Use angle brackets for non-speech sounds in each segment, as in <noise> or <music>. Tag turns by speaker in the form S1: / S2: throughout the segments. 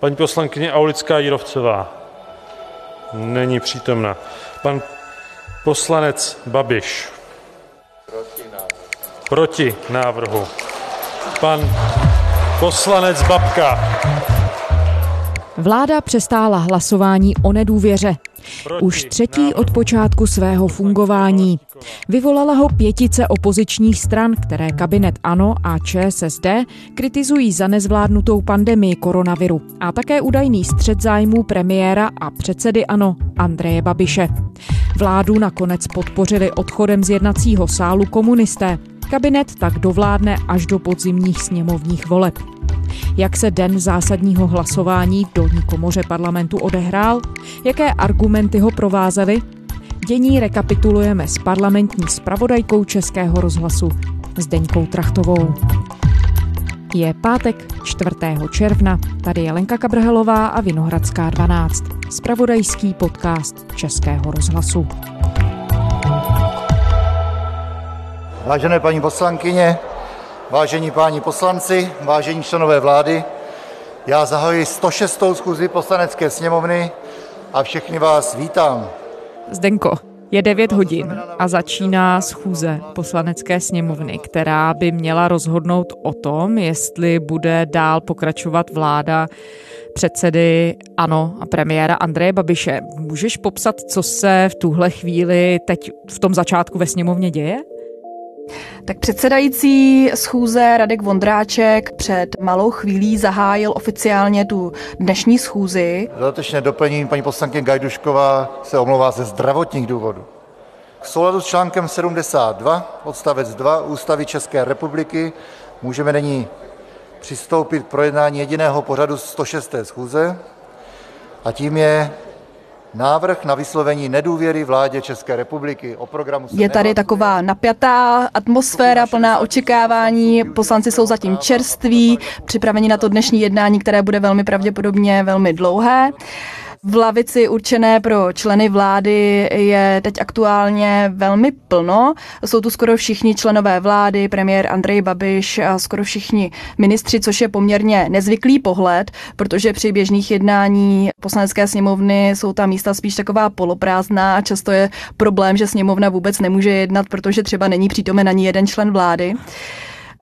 S1: Paní poslankyně Aulická Jírovcová: Není přítomna. Pan poslanec Babiš: Proti návrhu. Pan poslanec Babka:
S2: Vláda přestála hlasování o nedůvěře. Už třetí od počátku svého fungování. Vyvolala ho pětice opozičních stran, které kabinet ANO a ČSSD kritizují za nezvládnutou pandemii koronaviru a také údajný střed zájmů premiéra a předsedy ANO Andreje Babiše. Vládu nakonec podpořili odchodem z jednacího sálu komunisté. Kabinet tak dovládne až do podzimních sněmovních voleb. Jak se den zásadního hlasování v dolní komoře parlamentu odehrál? Jaké argumenty ho provázely? Dění rekapitulujeme s parlamentní spravodajkou Českého rozhlasu Zdeňkou Trachtovou. Je pátek 4. června, tady je Lenka Kabrhelová a Vinohradská 12, spravodajský podcast Českého rozhlasu.
S3: Vážené paní poslankyně, vážení páni poslanci, vážení členové vlády, já zahajuji 106. schůzi Poslanecké sněmovny a všechny vás vítám.
S2: Zdenko, je 9 hodin a začíná schůze poslanecké sněmovny, která by měla rozhodnout o tom, jestli bude dál pokračovat vláda předsedy ANO a premiéra Andreje Babiše. Můžeš popsat, co se v tuhle chvíli teď v tom začátku ve sněmovně děje?
S4: Tak předsedající schůze Radek Vondráček před malou chvílí zahájil oficiálně tu dnešní schůzi.
S3: Dodatečně doplním, paní poslankyně Gajdušková se omlouvá ze zdravotních důvodů. V souladu s článkem 72 odstavec 2 Ústavy České republiky můžeme nyní přistoupit k projednání jediného pořadu 106. schůze a tím je Návrh na vyslovení nedůvěry vládě České republiky. O programu
S4: je tady taková napjatá atmosféra, plná očekávání. Poslanci jsou zatím čerství, připraveni na to dnešní jednání, které bude velmi pravděpodobně velmi dlouhé. V lavici určené pro členy vlády je teď aktuálně velmi plno. Jsou tu skoro všichni členové vlády, premiér Andrej Babiš a skoro všichni ministři, což je poměrně nezvyklý pohled, protože při běžných jednání poslanecké sněmovny jsou ta místa spíš taková poloprázdná a často je problém, že sněmovna vůbec nemůže jednat, protože třeba není přítomen ani jeden člen vlády.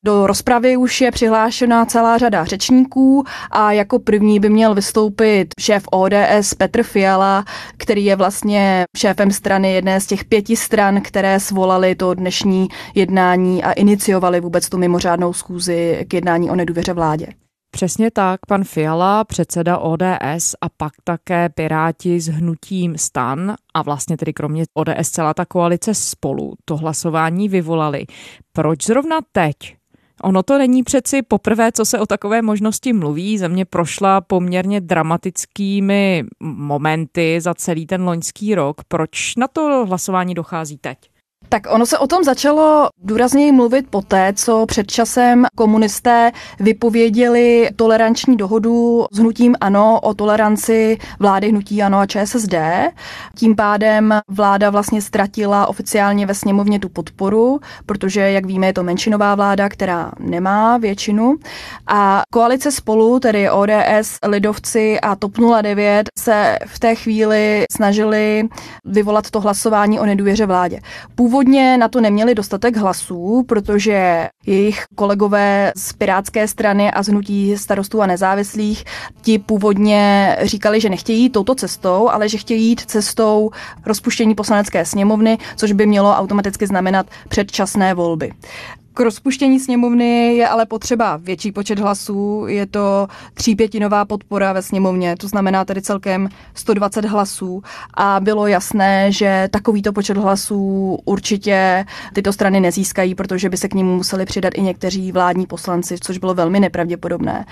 S4: Do rozpravy už je přihlášena celá řada řečníků a jako první by měl vystoupit šéf ODS Petr Fiala, který je vlastně šéfem strany jedné z těch pěti stran, které svolali to dnešní jednání a iniciovali vůbec tu mimořádnou schůzi k jednání o nedůvěře vládě.
S2: Přesně tak, pan Fiala, předseda ODS a pak také Piráti s hnutím stan a vlastně tedy kromě ODS celá ta koalice spolu to hlasování vyvolali. Proč zrovna teď? Ono to není přeci poprvé, co se o takové možnosti mluví. Země prošla poměrně dramatickými momenty za celý ten loňský rok. Proč na to hlasování dochází teď?
S4: Tak ono se o tom začalo důrazněji mluvit poté, co před časem komunisté vypověděli toleranční dohodu s hnutím ANO o toleranci vlády hnutí ANO a ČSSD. Tím pádem vláda vlastně ztratila oficiálně ve sněmovně tu podporu, protože, jak víme, je to menšinová vláda, která nemá většinu. A koalice spolu, tedy ODS, Lidovci a TOP 09, se v té chvíli snažili vyvolat to hlasování o nedůvěře vládě. Původ Původně na to neměli dostatek hlasů, protože jejich kolegové z Pirátské strany a z hnutí starostů a nezávislých ti původně říkali, že nechtějí touto cestou, ale že chtějí jít cestou rozpuštění poslanecké sněmovny, což by mělo automaticky znamenat předčasné volby. K rozpuštění sněmovny je ale potřeba větší počet hlasů. Je to třípětinová podpora ve sněmovně, to znamená tedy celkem 120 hlasů. A bylo jasné, že takovýto počet hlasů určitě tyto strany nezískají, protože by se k ním museli přidat i někteří vládní poslanci, což bylo velmi nepravděpodobné.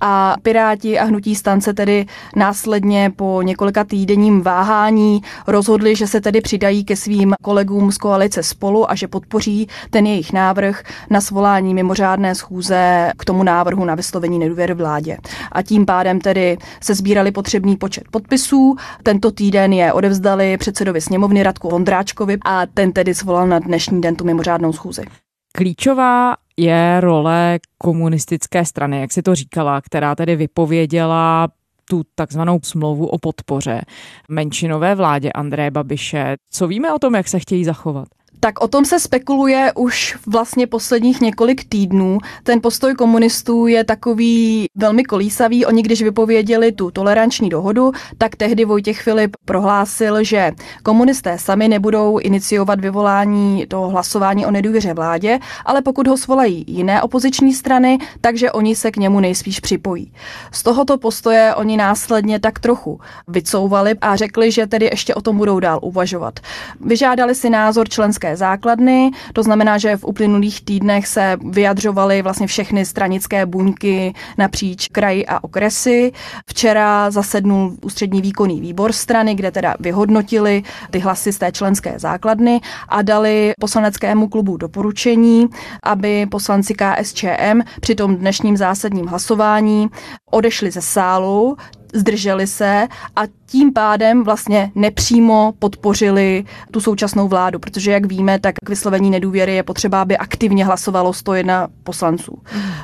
S4: A Piráti a hnutí stance tedy následně po několika týdenním váhání rozhodli, že se tedy přidají ke svým kolegům z koalice spolu a že podpoří ten jejich návrh na svolání mimořádné schůze k tomu návrhu na vyslovení nedůvěry vládě. A tím pádem tedy se sbírali potřebný počet podpisů. Tento týden je odevzdali předsedovi sněmovny Radku Vondráčkovi a ten tedy svolal na dnešní den tu mimořádnou schůzi.
S2: Klíčová je role komunistické strany, jak si to říkala, která tedy vypověděla tu takzvanou smlouvu o podpoře menšinové vládě Andreje Babiše. Co víme o tom, jak se chtějí zachovat?
S4: Tak o tom se spekuluje už vlastně posledních několik týdnů. Ten postoj komunistů je takový velmi kolísavý. Oni, když vypověděli tu toleranční dohodu, tak tehdy Vojtěch Filip prohlásil, že komunisté sami nebudou iniciovat vyvolání toho hlasování o nedůvěře vládě, ale pokud ho svolají jiné opoziční strany, takže oni se k němu nejspíš připojí. Z tohoto postoje oni následně tak trochu vycouvali a řekli, že tedy ještě o tom budou dál uvažovat. Vyžádali si názor členské základny, to znamená, že v uplynulých týdnech se vyjadřovaly vlastně všechny stranické buňky napříč kraji a okresy. Včera zasednul ústřední výkonný výbor strany, kde teda vyhodnotili ty hlasy z té členské základny a dali poslaneckému klubu doporučení, aby poslanci KSČM při tom dnešním zásadním hlasování odešli ze sálu, zdrželi se a tím pádem vlastně nepřímo podpořili tu současnou vládu, protože jak víme, tak k vyslovení nedůvěry je potřeba, aby aktivně hlasovalo 101 poslanců.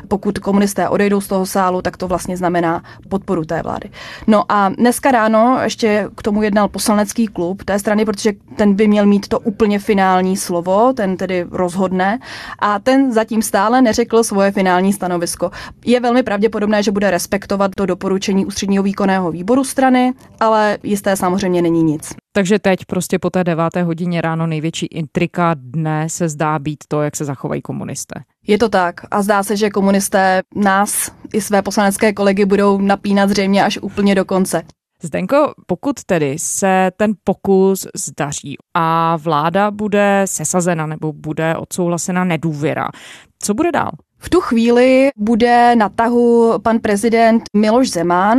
S4: Pokud komunisté odejdou z toho sálu, tak to vlastně znamená podporu té vlády. No a dneska ráno ještě k tomu jednal poslanecký klub té strany, protože ten by měl mít to úplně finální slovo, ten tedy rozhodne a ten zatím stále neřekl svoje finální stanovisko. Je velmi pravděpodobné, že bude respektovat to doporučení ústředního výkonného výboru strany, ale ale jisté samozřejmě není nic.
S2: Takže teď prostě po té deváté hodině ráno největší intrika dne se zdá být to, jak se zachovají komunisté.
S4: Je to tak a zdá se, že komunisté nás i své poslanecké kolegy budou napínat zřejmě až úplně do konce.
S2: Zdenko, pokud tedy se ten pokus zdaří a vláda bude sesazena nebo bude odsouhlasena nedůvěra, co bude dál?
S4: V tu chvíli bude na tahu pan prezident Miloš Zeman,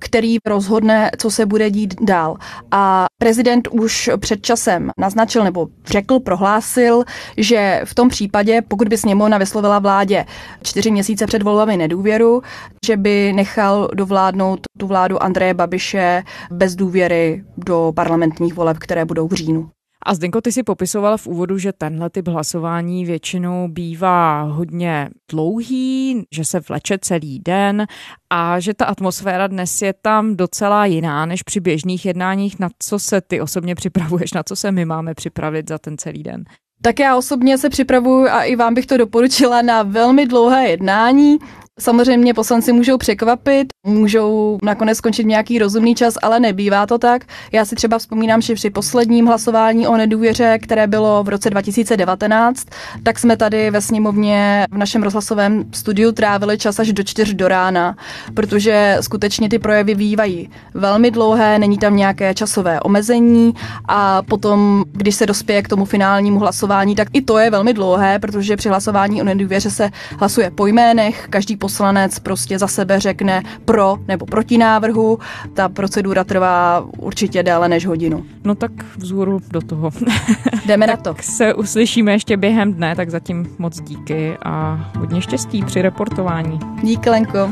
S4: který rozhodne, co se bude dít dál. A prezident už před časem naznačil nebo řekl, prohlásil, že v tom případě, pokud by sněmovna vyslovila vládě čtyři měsíce před volbami nedůvěru, že by nechal dovládnout tu vládu Andreje Babiše bez důvěry do parlamentních voleb, které budou v říjnu.
S2: A Zdenko, ty si popisoval v úvodu, že tenhle typ hlasování většinou bývá hodně dlouhý, že se vleče celý den a že ta atmosféra dnes je tam docela jiná než při běžných jednáních. Na co se ty osobně připravuješ, na co se my máme připravit za ten celý den?
S4: Tak já osobně se připravuju a i vám bych to doporučila na velmi dlouhé jednání. Samozřejmě poslanci můžou překvapit, můžou nakonec skončit nějaký rozumný čas, ale nebývá to tak. Já si třeba vzpomínám, že při posledním hlasování o nedůvěře, které bylo v roce 2019, tak jsme tady ve sněmovně v našem rozhlasovém studiu trávili čas až do čtyř do rána, protože skutečně ty projevy vývají velmi dlouhé, není tam nějaké časové omezení a potom, když se dospěje k tomu finálnímu hlasování, tak i to je velmi dlouhé, protože při hlasování o nedůvěře se hlasuje po jménech, každý poslanec prostě za sebe řekne pro nebo proti návrhu. Ta procedura trvá určitě déle než hodinu.
S2: No tak vzhůru do toho. <laughs>
S4: Jdeme na to.
S2: se uslyšíme ještě během dne, tak zatím moc díky a hodně štěstí při reportování.
S4: Díky, Lenko.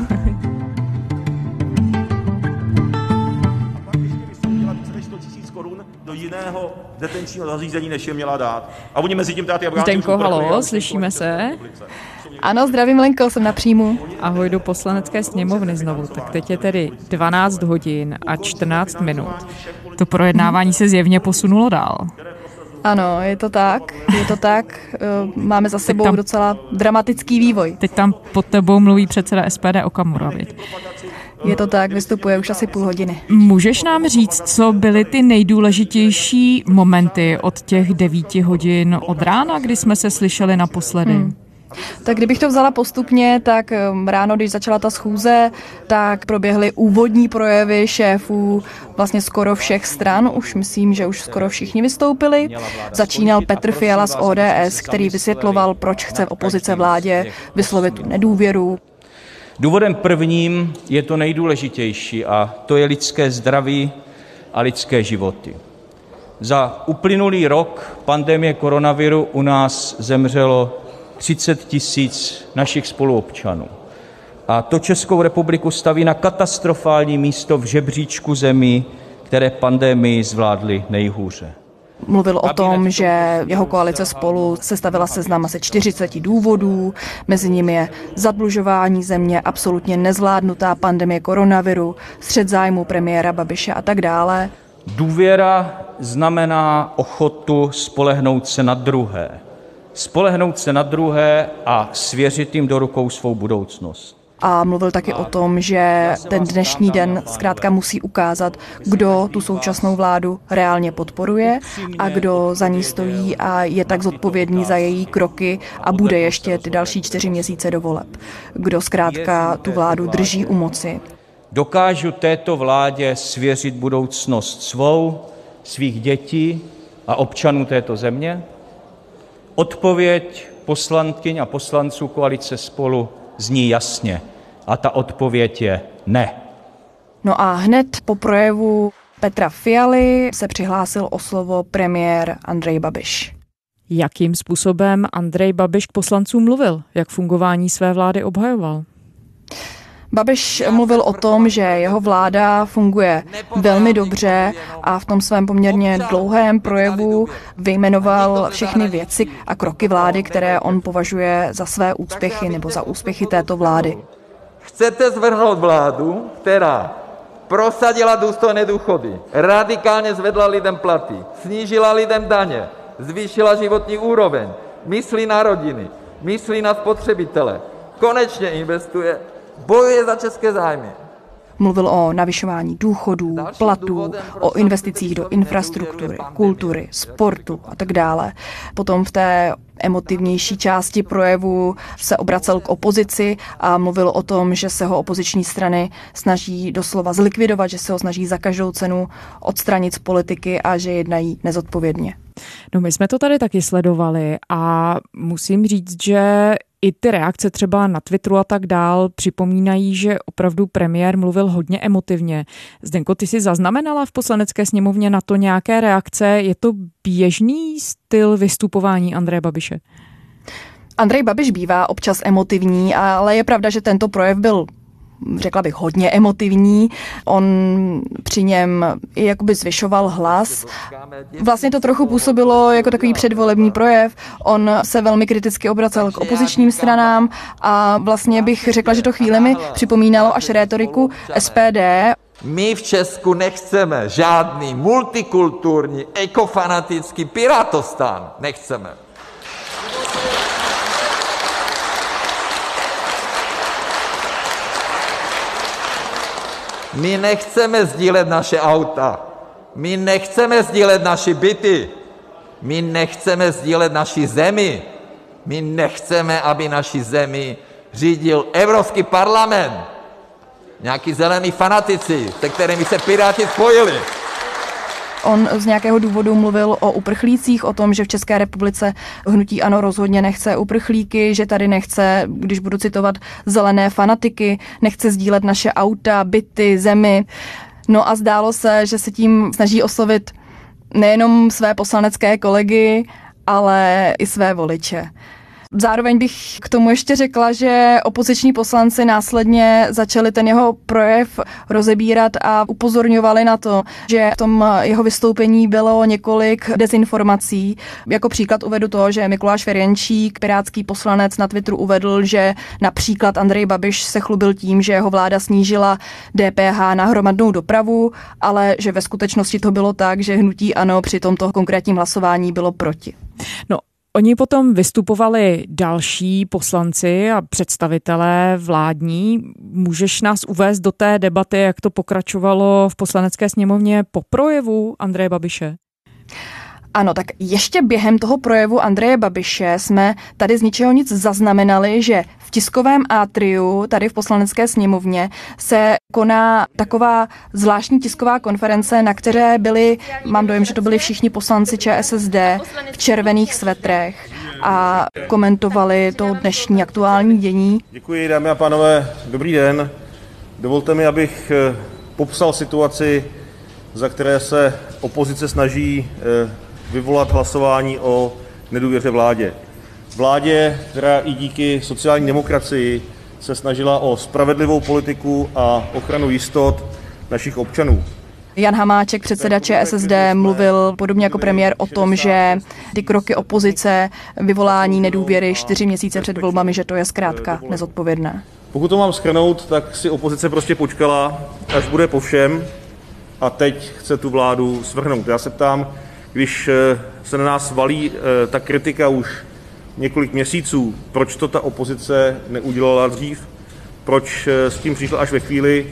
S5: do jiného detenčního zařízení, než je měla dát. A oni mezi tím tady
S2: Zdenko, halo, slyšíme se?
S4: Ano, zdravím Lenko, jsem na příjmu.
S2: Ahoj do poslanecké sněmovny znovu. Tak teď je tedy 12 hodin a 14 minut. To projednávání se zjevně posunulo dál.
S4: Ano, je to tak, je to tak. Eh, máme za sebou tam, docela dramatický vývoj.
S2: Teď tam pod tebou mluví předseda SPD Okamura, viď?
S4: Je to tak, vystupuje už asi půl hodiny.
S2: Můžeš nám říct, co byly ty nejdůležitější momenty od těch devíti hodin od rána, kdy jsme se slyšeli naposledy? Hmm.
S4: Tak kdybych to vzala postupně, tak ráno, když začala ta schůze, tak proběhly úvodní projevy šéfů vlastně skoro všech stran. Už myslím, že už skoro všichni vystoupili. Začínal Petr Fiala z ODS, který vysvětloval, proč chce opozice vládě vyslovit tu nedůvěru.
S6: Důvodem prvním je to nejdůležitější a to je lidské zdraví a lidské životy. Za uplynulý rok pandemie koronaviru u nás zemřelo 30 tisíc našich spoluobčanů. A to Českou republiku staví na katastrofální místo v žebříčku zemí, které pandemii zvládly nejhůře.
S4: Mluvil o tom, že jeho koalice spolu sestavila seznam asi 40 důvodů, mezi nimi je zadlužování země, absolutně nezvládnutá pandemie koronaviru, střed zájmu premiéra Babiše a tak dále.
S6: Důvěra znamená ochotu spolehnout se na druhé. Spolehnout se na druhé a svěřit jim do rukou svou budoucnost
S4: a mluvil taky o tom, že ten dnešní den zkrátka musí ukázat, kdo tu současnou vládu reálně podporuje a kdo za ní stojí a je tak zodpovědný za její kroky a bude ještě ty další čtyři měsíce do voleb. Kdo zkrátka tu vládu drží u moci.
S6: Dokážu této vládě svěřit budoucnost svou, svých dětí a občanů této země? Odpověď poslankyň a poslanců koalice spolu zní jasně. A ta odpověď je ne.
S4: No a hned po projevu Petra Fialy se přihlásil o slovo premiér Andrej Babiš.
S2: Jakým způsobem Andrej Babiš k poslancům mluvil? Jak fungování své vlády obhajoval?
S4: Babiš mluvil o tom, že jeho vláda funguje velmi dobře a v tom svém poměrně dlouhém projevu vyjmenoval všechny věci a kroky vlády, které on považuje za své úspěchy nebo za úspěchy této vlády.
S7: Chcete zvrhnout vládu, která prosadila důstojné důchody, radikálně zvedla lidem platy, snížila lidem daně, zvýšila životní úroveň, myslí na rodiny, myslí na spotřebitele, konečně investuje, bojuje za české zájmy.
S4: Mluvil o navyšování důchodů, platů, o investicích do infrastruktury, kultury, sportu a tak dále. Potom v té emotivnější části projevu se obracel k opozici a mluvil o tom, že se ho opoziční strany snaží doslova zlikvidovat, že se ho snaží za každou cenu odstranit z politiky a že jednají nezodpovědně.
S2: No my jsme to tady taky sledovali a musím říct, že i ty reakce třeba na Twitteru a tak dál připomínají, že opravdu premiér mluvil hodně emotivně. Zdenko, ty si zaznamenala v poslanecké sněmovně na to nějaké reakce? Je to běžný styl vystupování Andreje Babiše?
S4: Andrej Babiš bývá občas emotivní, ale je pravda, že tento projev byl řekla bych, hodně emotivní. On při něm jakoby zvyšoval hlas. Vlastně to trochu působilo jako takový předvolební projev. On se velmi kriticky obracel k opozičním stranám a vlastně bych řekla, že to chvíli mi připomínalo až rétoriku SPD.
S7: My v Česku nechceme žádný multikulturní, ekofanatický pirátostán. Nechceme. My nechceme sdílet naše auta, my nechceme sdílet naše byty, my nechceme sdílet naši zemi, my nechceme, aby naši zemi řídil Evropský parlament, nějaký zelený fanatici, se kterými se Piráti spojili.
S4: On z nějakého důvodu mluvil o uprchlících, o tom, že v České republice hnutí ano rozhodně nechce uprchlíky, že tady nechce, když budu citovat, zelené fanatiky, nechce sdílet naše auta, byty, zemi. No a zdálo se, že se tím snaží oslovit nejenom své poslanecké kolegy, ale i své voliče. Zároveň bych k tomu ještě řekla, že opoziční poslanci následně začali ten jeho projev rozebírat a upozorňovali na to, že v tom jeho vystoupení bylo několik dezinformací. Jako příklad uvedu to, že Mikuláš Ferjenčík, pirátský poslanec na Twitteru uvedl, že například Andrej Babiš se chlubil tím, že jeho vláda snížila DPH na hromadnou dopravu, ale že ve skutečnosti to bylo tak, že hnutí ano při tomto konkrétním hlasování bylo proti.
S2: No, Oni potom vystupovali další poslanci a představitelé vládní. Můžeš nás uvést do té debaty, jak to pokračovalo v poslanecké sněmovně po projevu Andreje Babiše?
S4: Ano, tak ještě během toho projevu Andreje Babiše jsme tady z ničeho nic zaznamenali, že v tiskovém atriu tady v poslanecké sněmovně se koná taková zvláštní tisková konference, na které byli, mám dojem, že to byli všichni poslanci ČSSD v červených svetrech a komentovali to dnešní aktuální dění.
S8: Děkuji, dámy a pánové, dobrý den. Dovolte mi, abych eh, popsal situaci, za které se opozice snaží eh, vyvolat hlasování o nedůvěře vládě. Vládě, která i díky sociální demokracii se snažila o spravedlivou politiku a ochranu jistot našich občanů.
S4: Jan Hamáček, předseda ČSSD, mluvil podobně jako premiér o tom, že ty kroky opozice, vyvolání nedůvěry čtyři měsíce před volbami, že to je zkrátka nezodpovědné.
S8: Pokud to mám schrnout, tak si opozice prostě počkala, až bude po všem a teď chce tu vládu svrhnout. Já se ptám, když eh, se na nás valí eh, ta kritika už několik měsíců, proč to ta opozice neudělala dřív, proč eh, s tím přišla až ve chvíli,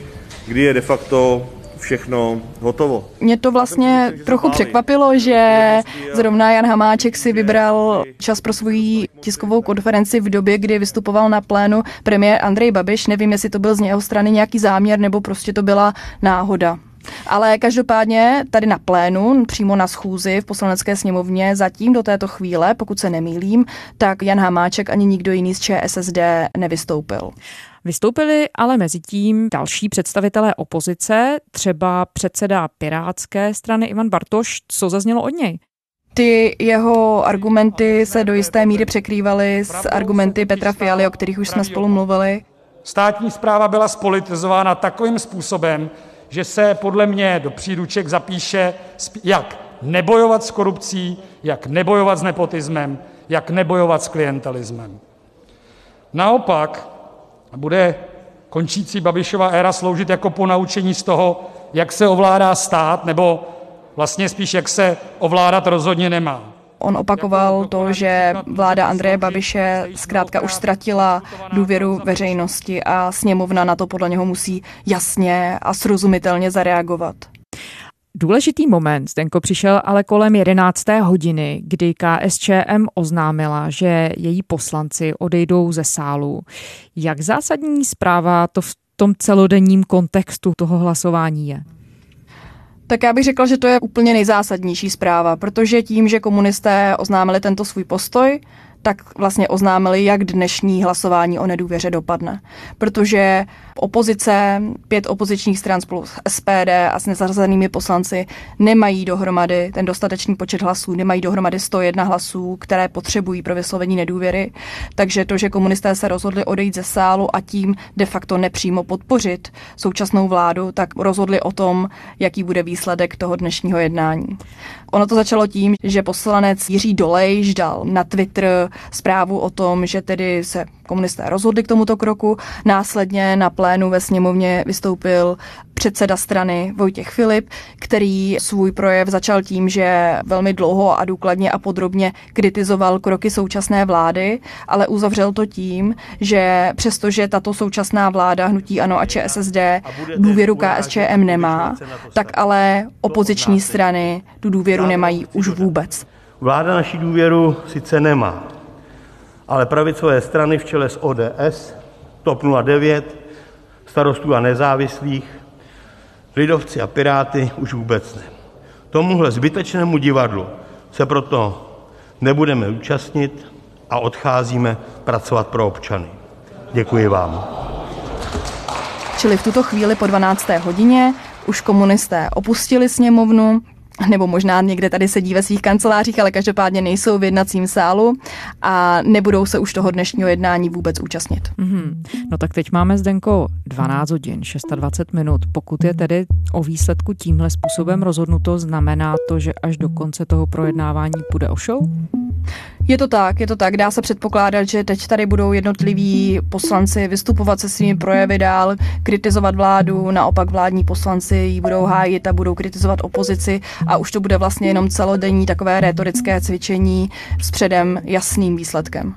S8: kdy je de facto všechno hotovo.
S4: Mě to vlastně trochu překvapilo, že zrovna Jan Hamáček si vybral čas pro svoji tiskovou konferenci v době, kdy vystupoval na plénu premiér Andrej Babiš. Nevím, jestli to byl z něho strany nějaký záměr, nebo prostě to byla náhoda. Ale každopádně tady na plénu, přímo na schůzi v poslanecké sněmovně, zatím do této chvíle, pokud se nemýlím, tak Jan Hamáček ani nikdo jiný z ČSSD nevystoupil.
S2: Vystoupili ale mezi tím další představitelé opozice, třeba předseda Pirátské strany Ivan Bartoš. Co zaznělo od něj?
S4: Ty jeho argumenty se do jisté míry překrývaly s argumenty Petra Fialy, o kterých už jsme spolu mluvili.
S9: Státní zpráva byla spolitizována takovým způsobem, že se podle mě do příruček zapíše, jak nebojovat s korupcí, jak nebojovat s nepotismem, jak nebojovat s klientelismem. Naopak bude končící Babišova éra sloužit jako ponaučení z toho, jak se ovládá stát, nebo vlastně spíš jak se ovládat rozhodně nemá.
S4: On opakoval to, že vláda Andreje Babiše zkrátka už ztratila důvěru veřejnosti a sněmovna na to podle něho musí jasně a srozumitelně zareagovat.
S2: Důležitý moment, Zdenko, přišel ale kolem 11. hodiny, kdy KSČM oznámila, že její poslanci odejdou ze sálu. Jak zásadní zpráva to v tom celodenním kontextu toho hlasování je?
S4: Tak já bych řekla, že to je úplně nejzásadnější zpráva, protože tím, že komunisté oznámili tento svůj postoj, tak vlastně oznámili, jak dnešní hlasování o nedůvěře dopadne. Protože opozice, pět opozičních stran spolu s SPD a s nezařazenými poslanci nemají dohromady ten dostatečný počet hlasů, nemají dohromady 101 hlasů, které potřebují pro vyslovení nedůvěry. Takže to, že komunisté se rozhodli odejít ze sálu a tím de facto nepřímo podpořit současnou vládu, tak rozhodli o tom, jaký bude výsledek toho dnešního jednání. Ono to začalo tím, že poslanec Jiří Dolejš dal na Twitter zprávu o tom, že tedy se komunisté rozhodli k tomuto kroku. Následně na plénu ve sněmovně vystoupil předseda strany Vojtěch Filip, který svůj projev začal tím, že velmi dlouho a důkladně a podrobně kritizoval kroky současné vlády, ale uzavřel to tím, že přestože tato současná vláda Hnutí Ano a ČSSD důvěru KSČM nemá, tak ale opoziční strany tu důvěru nemají už vůbec.
S10: Vláda naší důvěru sice nemá, ale pravicové strany v čele s ODS, TOP 09, starostů a nezávislých, lidovci a piráty už vůbec ne. Tomuhle zbytečnému divadlu se proto nebudeme účastnit a odcházíme pracovat pro občany. Děkuji vám.
S4: Čili v tuto chvíli po 12. hodině už komunisté opustili sněmovnu, nebo možná někde tady sedí ve svých kancelářích, ale každopádně nejsou v jednacím sálu a nebudou se už toho dnešního jednání vůbec účastnit.
S2: Mm-hmm. No tak teď máme Zdenko 12 hodin, 26 minut. Pokud je tedy o výsledku tímhle způsobem rozhodnuto, znamená to, že až do konce toho projednávání půjde o show?
S4: Je to tak, je to tak. Dá se předpokládat, že teď tady budou jednotliví poslanci vystupovat se svými projevy dál, kritizovat vládu, naopak vládní poslanci ji budou hájit a budou kritizovat opozici a už to bude vlastně jenom celodenní takové retorické cvičení s předem jasným výsledkem.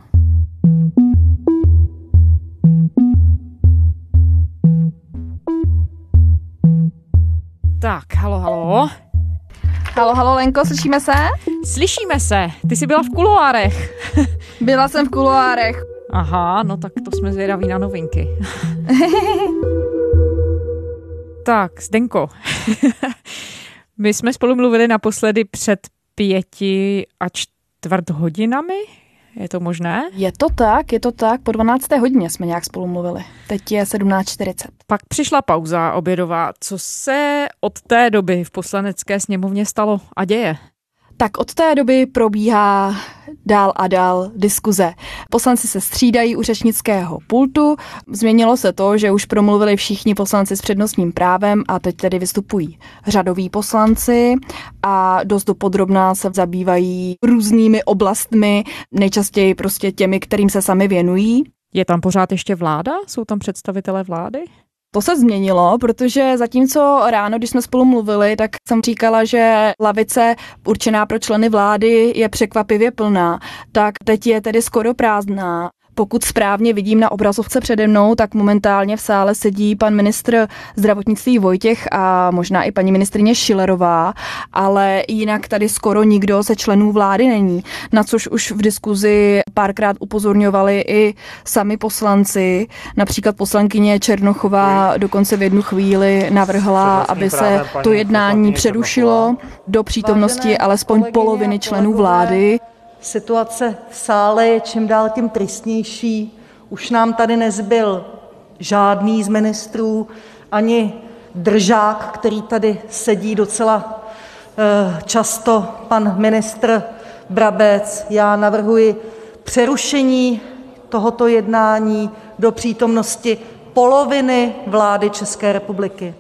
S2: Tak, halo, halo.
S4: Halo, halo, Lenko, slyšíme se?
S2: Slyšíme se. Ty jsi byla v kuloárech. <laughs>
S4: Byla jsem v kuloárech.
S2: Aha, no tak to jsme zvědaví na novinky. <laughs> tak, Zdenko. <laughs> My jsme spolu mluvili naposledy před pěti a čtvrt hodinami. Je to možné?
S4: Je to tak, je to tak. Po 12. hodině jsme nějak spolu mluvili. Teď je 17.40.
S2: Pak přišla pauza obědová. Co se od té doby v poslanecké sněmovně stalo a děje?
S4: Tak od té doby probíhá dál a dál diskuze. Poslanci se střídají u řečnického pultu. Změnilo se to, že už promluvili všichni poslanci s přednostním právem a teď tedy vystupují řadoví poslanci a dost dopodrobná se zabývají různými oblastmi, nejčastěji prostě těmi, kterým se sami věnují.
S2: Je tam pořád ještě vláda? Jsou tam představitelé vlády?
S4: To se změnilo, protože zatímco ráno, když jsme spolu mluvili, tak jsem říkala, že lavice určená pro členy vlády je překvapivě plná, tak teď je tedy skoro prázdná. Pokud správně vidím na obrazovce přede mnou, tak momentálně v sále sedí pan ministr zdravotnictví Vojtěch a možná i paní ministrině Šilerová, ale jinak tady skoro nikdo ze členů vlády není, na což už v diskuzi párkrát upozorňovali i sami poslanci. Například poslankyně Černochová dokonce v jednu chvíli navrhla, aby se to jednání přerušilo do přítomnosti alespoň poloviny členů vlády.
S11: Situace v sále je čím dál tím tristnější. Už nám tady nezbyl žádný z ministrů, ani držák, který tady sedí docela eh, často, pan ministr Brabec. Já navrhuji přerušení tohoto jednání do přítomnosti poloviny vlády České republiky.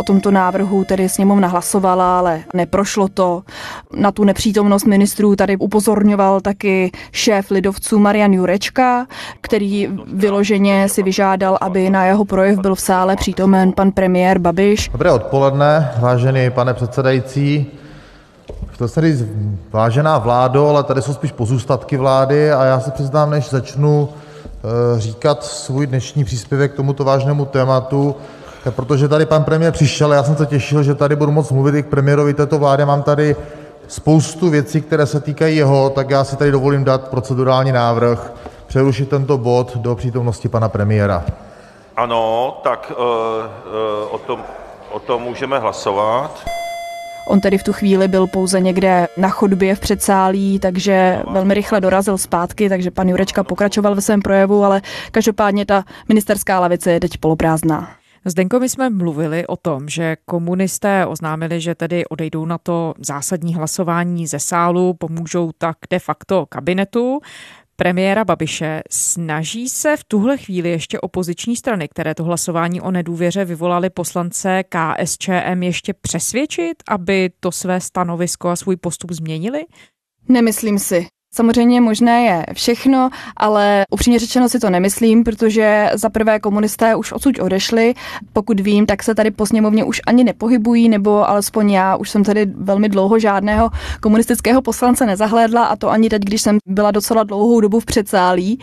S4: O tomto návrhu tedy sněmovna hlasovala, ale neprošlo to. Na tu nepřítomnost ministrů tady upozorňoval taky šéf lidovců Marian Jurečka, který vyloženě si vyžádal, aby na jeho projev byl v sále přítomen pan premiér Babiš.
S12: Dobré odpoledne, vážený pane předsedající. Chtěl jsem říct, vážená vládo, ale tady jsou spíš pozůstatky vlády a já se přiznám, než začnu eh, říkat svůj dnešní příspěvek k tomuto vážnému tématu, protože tady pan premiér přišel a já jsem se těšil, že tady budu moct mluvit i k premiérovi této vlády. Mám tady spoustu věcí, které se týkají jeho, tak já si tady dovolím dát procedurální návrh přerušit tento bod do přítomnosti pana premiéra.
S5: Ano, tak uh, uh, o, tom, o tom můžeme hlasovat.
S4: On tedy v tu chvíli byl pouze někde na chodbě v předsálí, takže velmi rychle dorazil zpátky, takže pan Jurečka pokračoval ve svém projevu, ale každopádně ta ministerská lavice je teď poloprázdná.
S2: Zdenko, my jsme mluvili o tom, že komunisté oznámili, že tedy odejdou na to zásadní hlasování ze sálu, pomůžou tak de facto kabinetu premiéra Babiše. Snaží se v tuhle chvíli ještě opoziční strany, které to hlasování o nedůvěře vyvolali poslance KSČM, ještě přesvědčit, aby to své stanovisko a svůj postup změnili?
S4: Nemyslím si. Samozřejmě možné je všechno, ale upřímně řečeno si to nemyslím, protože za prvé komunisté už odsud odešli. Pokud vím, tak se tady po sněmovně už ani nepohybují, nebo alespoň já už jsem tady velmi dlouho žádného komunistického poslance nezahlédla a to ani teď, když jsem byla docela dlouhou dobu v předsálí.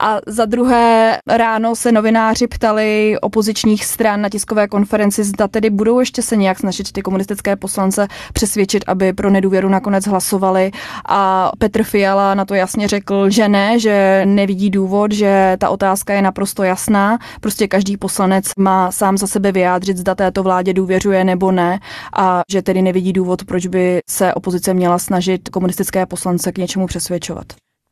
S4: A za druhé ráno se novináři ptali opozičních stran na tiskové konferenci, zda tedy budou ještě se nějak snažit ty komunistické poslance přesvědčit, aby pro nedůvěru nakonec hlasovali. A Petr Fiala Fiala na to jasně řekl, že ne, že nevidí důvod, že ta otázka je naprosto jasná. Prostě každý poslanec má sám za sebe vyjádřit, zda této vládě důvěřuje nebo ne a že tedy nevidí důvod, proč by se opozice měla snažit komunistické poslance k něčemu přesvědčovat.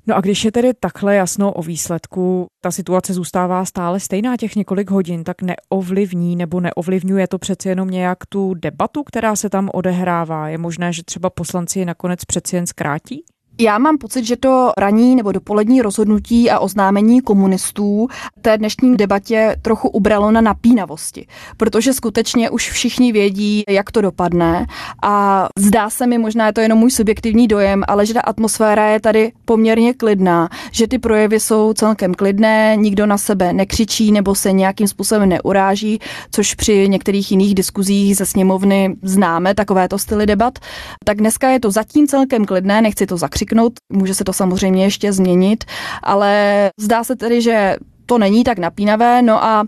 S2: No a když je tedy takhle jasno o výsledku, ta situace zůstává stále stejná těch několik hodin, tak neovlivní nebo neovlivňuje to přeci jenom nějak tu debatu, která se tam odehrává. Je možné, že třeba poslanci nakonec přeci jen zkrátí?
S4: Já mám pocit, že to ranní nebo dopolední rozhodnutí a oznámení komunistů té dnešní debatě trochu ubralo na napínavosti, protože skutečně už všichni vědí, jak to dopadne a zdá se mi, možná je to jenom můj subjektivní dojem, ale že ta atmosféra je tady poměrně klidná, že ty projevy jsou celkem klidné, nikdo na sebe nekřičí nebo se nějakým způsobem neuráží, což při některých jiných diskuzích ze sněmovny známe, takovéto styly debat. Tak dneska je to zatím celkem klidné, nechci to zakřiknout, křiknout. Může se to samozřejmě ještě změnit, ale zdá se tedy, že to není tak napínavé. No a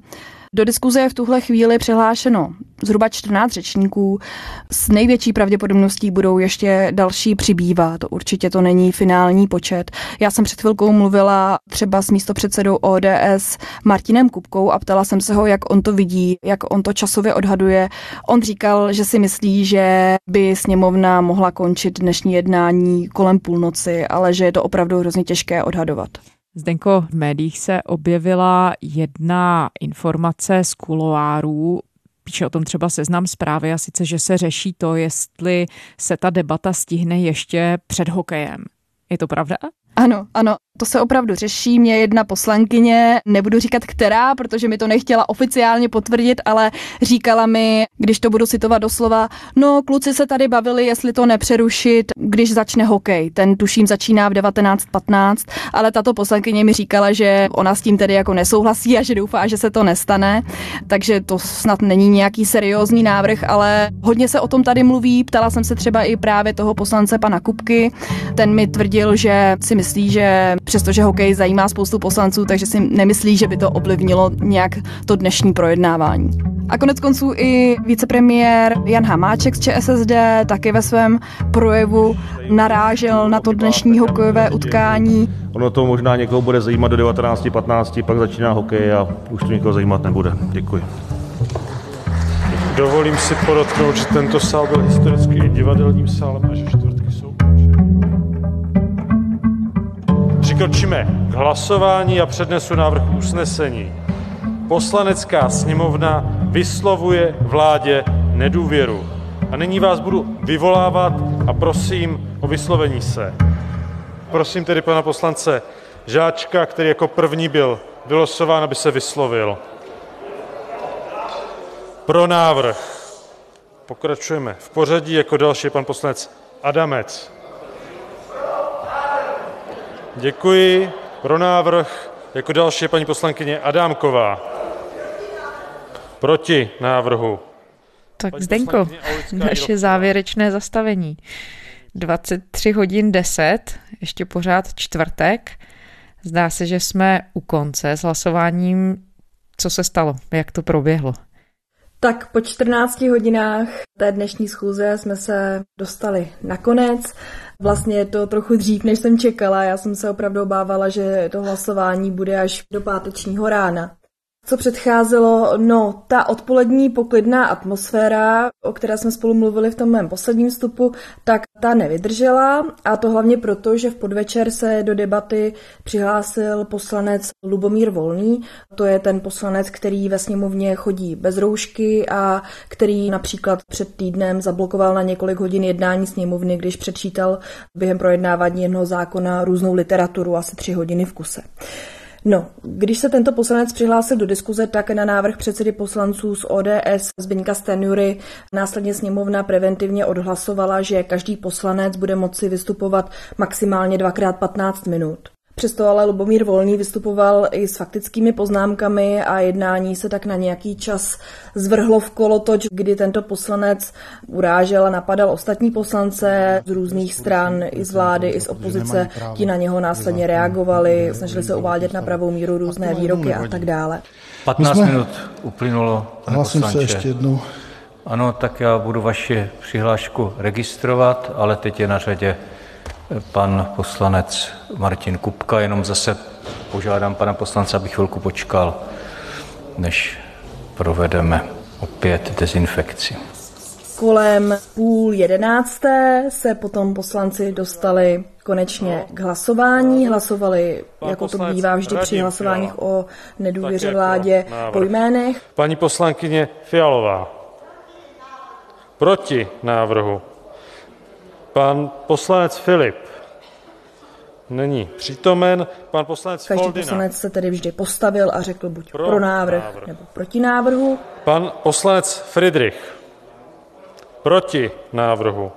S4: do diskuze je v tuhle chvíli přihlášeno zhruba 14 řečníků. S největší pravděpodobností budou ještě další přibývat. Určitě to není finální počet. Já jsem před chvilkou mluvila třeba s místopředsedou ODS Martinem Kupkou a ptala jsem se ho, jak on to vidí, jak on to časově odhaduje. On říkal, že si myslí, že by sněmovna mohla končit dnešní jednání kolem půlnoci, ale že je to opravdu hrozně těžké odhadovat.
S2: Zdenko, v médiích se objevila jedna informace z kuloárů, píše o tom třeba seznam zprávy a sice, že se řeší to, jestli se ta debata stihne ještě před hokejem. Je to pravda?
S4: Ano, ano, to se opravdu řeší. Mě jedna poslankyně, nebudu říkat která, protože mi to nechtěla oficiálně potvrdit, ale říkala mi, když to budu citovat doslova, no kluci se tady bavili, jestli to nepřerušit, když začne hokej. Ten tuším začíná v 19.15, ale tato poslankyně mi říkala, že ona s tím tedy jako nesouhlasí a že doufá, že se to nestane. Takže to snad není nějaký seriózní návrh, ale hodně se o tom tady mluví. Ptala jsem se třeba i právě toho poslance pana Kupky. Ten mi tvrdil, že si myslí, že přestože hokej zajímá spoustu poslanců, takže si nemyslí, že by to ovlivnilo nějak to dnešní projednávání. A konec konců i vicepremiér Jan Hamáček z ČSSD taky ve svém projevu narážel na to dnešní hokejové utkání.
S8: Ono to možná někoho bude zajímat do 19.15, pak začíná hokej a už to někoho zajímat nebude. Děkuji.
S1: Dovolím si podotknout, že tento sál byl historicky divadelním sálem a že čtvrtky Přikročíme k hlasování a přednesu návrh usnesení. Poslanecká sněmovna vyslovuje vládě nedůvěru. A nyní vás budu vyvolávat a prosím o vyslovení se. Prosím tedy pana poslance Žáčka, který jako první byl vylosován, aby se vyslovil. Pro návrh. Pokračujeme v pořadí. Jako další je pan poslanec Adamec. Děkuji. Pro návrh jako další je paní poslankyně Adámková. Proti návrhu.
S2: Tak Zdenko, naše závěrečné zastavení. 23 hodin 10, ještě pořád čtvrtek. Zdá se, že jsme u konce s hlasováním. Co se stalo? Jak to proběhlo?
S4: Tak po 14 hodinách té dnešní schůze jsme se dostali na konec. Vlastně je to trochu dřív, než jsem čekala. Já jsem se opravdu obávala, že to hlasování bude až do pátečního rána. Co předcházelo? No, ta odpolední poklidná atmosféra, o které jsme spolu mluvili v tom mém posledním vstupu, tak ta nevydržela a to hlavně proto, že v podvečer se do debaty přihlásil poslanec Lubomír Volný. To je ten poslanec, který ve sněmovně chodí bez roušky a který například před týdnem zablokoval na několik hodin jednání sněmovny, když přečítal během projednávání jednoho zákona různou literaturu asi tři hodiny v kuse. No, když se tento poslanec přihlásil do diskuze, tak na návrh předsedy poslanců z ODS Zbyňka Stanjury následně sněmovna preventivně odhlasovala, že každý poslanec bude moci vystupovat maximálně dvakrát 15 minut. Přesto ale Lubomír Volný vystupoval i s faktickými poznámkami a jednání se tak na nějaký čas zvrhlo v kolotoč, kdy tento poslanec urážel a napadal ostatní poslance z různých stran, i z vlády, i z opozice. Ti na něho následně reagovali, snažili se uvádět na pravou míru různé výroky a tak dále.
S6: 15 jsme... minut uplynulo, pane
S13: Hlasím
S6: poslanče.
S13: se ještě jednou.
S6: Ano, tak já budu vaši přihlášku registrovat, ale teď je na řadě pan poslanec Martin Kupka. Jenom zase požádám pana poslance, aby chvilku počkal, než provedeme opět dezinfekci.
S4: Kolem půl jedenácté se potom poslanci dostali konečně k hlasování. Hlasovali, jako to bývá vždy při hlasováních o nedůvěře vládě, po jménech.
S1: Paní poslankyně Fialová. Proti návrhu. Pan poslanec Filip. Není přítomen. Pan poslanec
S4: Každý
S1: Foldyna.
S4: poslanec se tedy vždy postavil a řekl buď pro, pro návrh, návrh nebo proti návrhu.
S1: Pan poslanec Friedrich. Proti návrhu.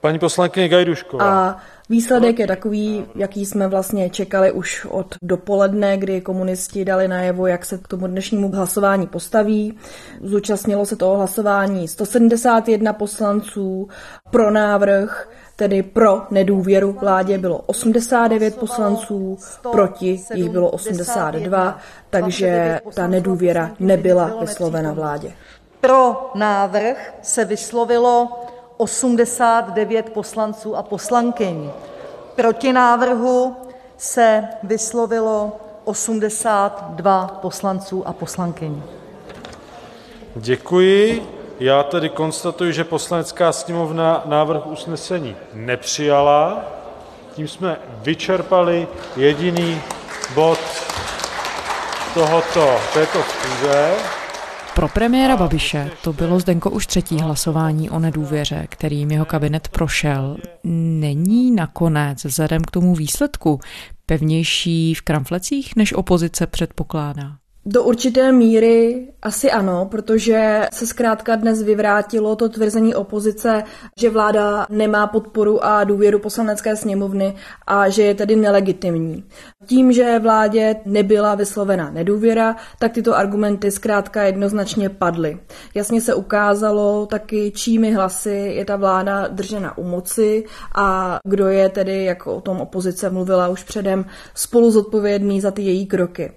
S1: Paní poslankyně Gajdušková.
S4: A výsledek je takový, jaký jsme vlastně čekali už od dopoledne, kdy komunisti dali najevo, jak se k tomu dnešnímu hlasování postaví. Zúčastnilo se toho hlasování 171 poslanců pro návrh, tedy pro nedůvěru vládě bylo 89 poslanců, proti jich bylo 82, takže ta nedůvěra nebyla vyslovena vládě.
S11: Pro návrh se vyslovilo 89 poslanců a poslankyň. Proti návrhu se vyslovilo 82 poslanců a poslankyň.
S1: Děkuji. Já tedy konstatuji, že poslanecká sněmovna návrh usnesení nepřijala. Tím jsme vyčerpali jediný bod tohoto, této schůze.
S2: Pro premiéra Babiše to bylo Zdenko už třetí hlasování o nedůvěře, kterým jeho kabinet prošel. Není nakonec vzhledem k tomu výsledku pevnější v kramflecích, než opozice předpokládá?
S4: Do určité míry asi ano, protože se zkrátka dnes vyvrátilo to tvrzení opozice, že vláda nemá podporu a důvěru poslanecké sněmovny a že je tedy nelegitimní. Tím, že vládě nebyla vyslovena nedůvěra, tak tyto argumenty zkrátka jednoznačně padly. Jasně se ukázalo taky, čími hlasy je ta vláda držena u moci a kdo je tedy, jak o tom opozice mluvila už předem, spolu zodpovědný za ty její kroky.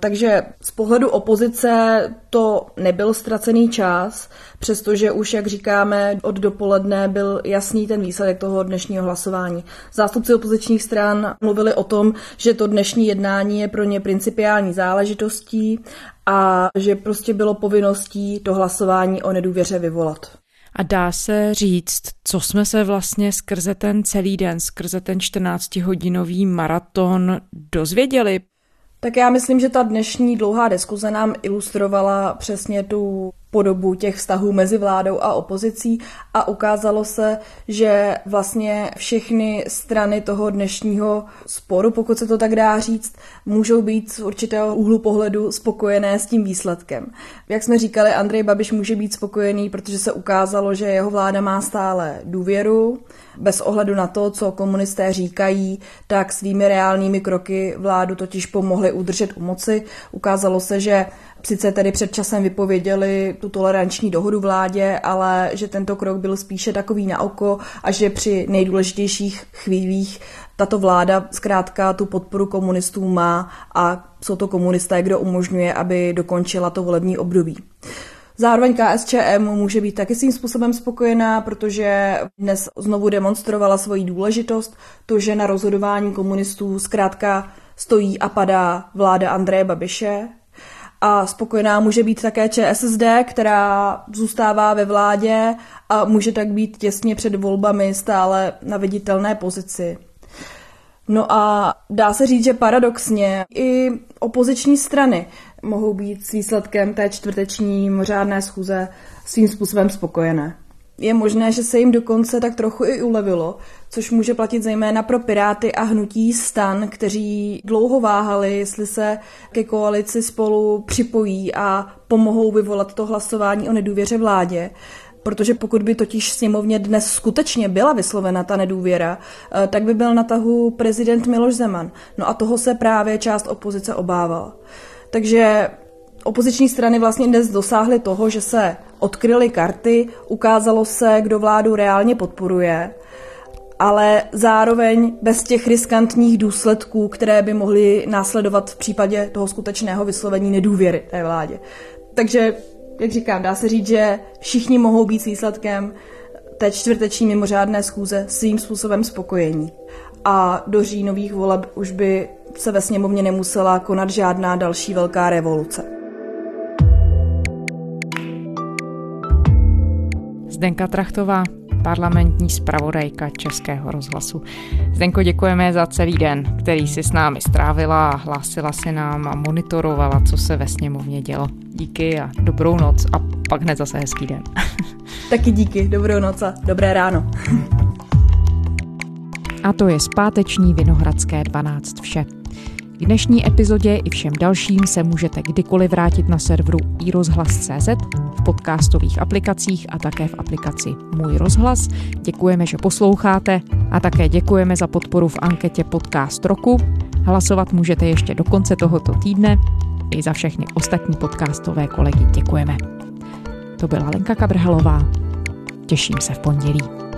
S4: Takže z pohledu opozice to nebyl ztracený čas, přestože už, jak říkáme, od dopoledne byl jasný ten výsledek toho dnešního hlasování. Zástupci opozičních stran mluvili o tom, že to dnešní jednání je pro ně principiální záležitostí a že prostě bylo povinností to hlasování o nedůvěře vyvolat.
S2: A dá se říct, co jsme se vlastně skrze ten celý den, skrze ten 14-hodinový maraton dozvěděli?
S4: Tak já myslím, že ta dnešní dlouhá diskuze nám ilustrovala přesně tu podobu těch vztahů mezi vládou a opozicí a ukázalo se, že vlastně všechny strany toho dnešního sporu, pokud se to tak dá říct, můžou být z určitého úhlu pohledu spokojené s tím výsledkem. Jak jsme říkali, Andrej Babiš může být spokojený, protože se ukázalo, že jeho vláda má stále důvěru, bez ohledu na to, co komunisté říkají, tak svými reálnými kroky vládu totiž pomohli udržet u moci. Ukázalo se, že sice tedy před časem vypověděli tu toleranční dohodu vládě, ale že tento krok byl spíše takový na oko a že při nejdůležitějších chvílích tato vláda zkrátka tu podporu komunistů má a jsou to komunisté, kdo umožňuje, aby dokončila to volební období. Zároveň KSČM může být taky svým způsobem spokojená, protože dnes znovu demonstrovala svoji důležitost, to, že na rozhodování komunistů zkrátka stojí a padá vláda Andreje Babiše, a spokojená může být také ČSSD, která zůstává ve vládě a může tak být těsně před volbami stále na viditelné pozici. No a dá se říct, že paradoxně i opoziční strany mohou být s výsledkem té čtvrteční mimořádné schůze svým způsobem spokojené. Je možné, že se jim dokonce tak trochu i ulevilo, což může platit zejména pro Piráty a hnutí stan, kteří dlouho váhali, jestli se ke koalici spolu připojí a pomohou vyvolat to hlasování o nedůvěře vládě. Protože pokud by totiž sněmovně dnes skutečně byla vyslovena ta nedůvěra, eh, tak by byl na tahu prezident Miloš Zeman. No a toho se právě část opozice obávala. Takže opoziční strany vlastně dnes dosáhly toho, že se odkryly karty, ukázalo se, kdo vládu reálně podporuje, ale zároveň bez těch riskantních důsledků, které by mohly následovat v případě toho skutečného vyslovení nedůvěry té vládě. Takže, jak říkám, dá se říct, že všichni mohou být s výsledkem té čtvrteční mimořádné schůze svým způsobem spokojení. A do říjnových voleb už by se ve sněmovně nemusela konat žádná další velká revoluce.
S2: Zdenka Trachtová, parlamentní zpravodajka Českého rozhlasu. Zdenko, děkujeme za celý den, který si s námi strávila a hlásila se nám a monitorovala, co se ve sněmovně dělo. Díky a dobrou noc a pak hned zase hezký den. <laughs>
S4: Taky díky, dobrou noc a dobré ráno.
S2: A to je zpáteční Vinohradské 12 vše. K dnešní epizodě i všem dalším se můžete kdykoliv vrátit na serveru iRozhlas.cz, v podcastových aplikacích a také v aplikaci Můj rozhlas. Děkujeme, že posloucháte a také děkujeme za podporu v anketě Podcast roku. Hlasovat můžete ještě do konce tohoto týdne. I za všechny ostatní podcastové kolegy děkujeme. To byla Lenka Kabrhalová. Těším se v pondělí.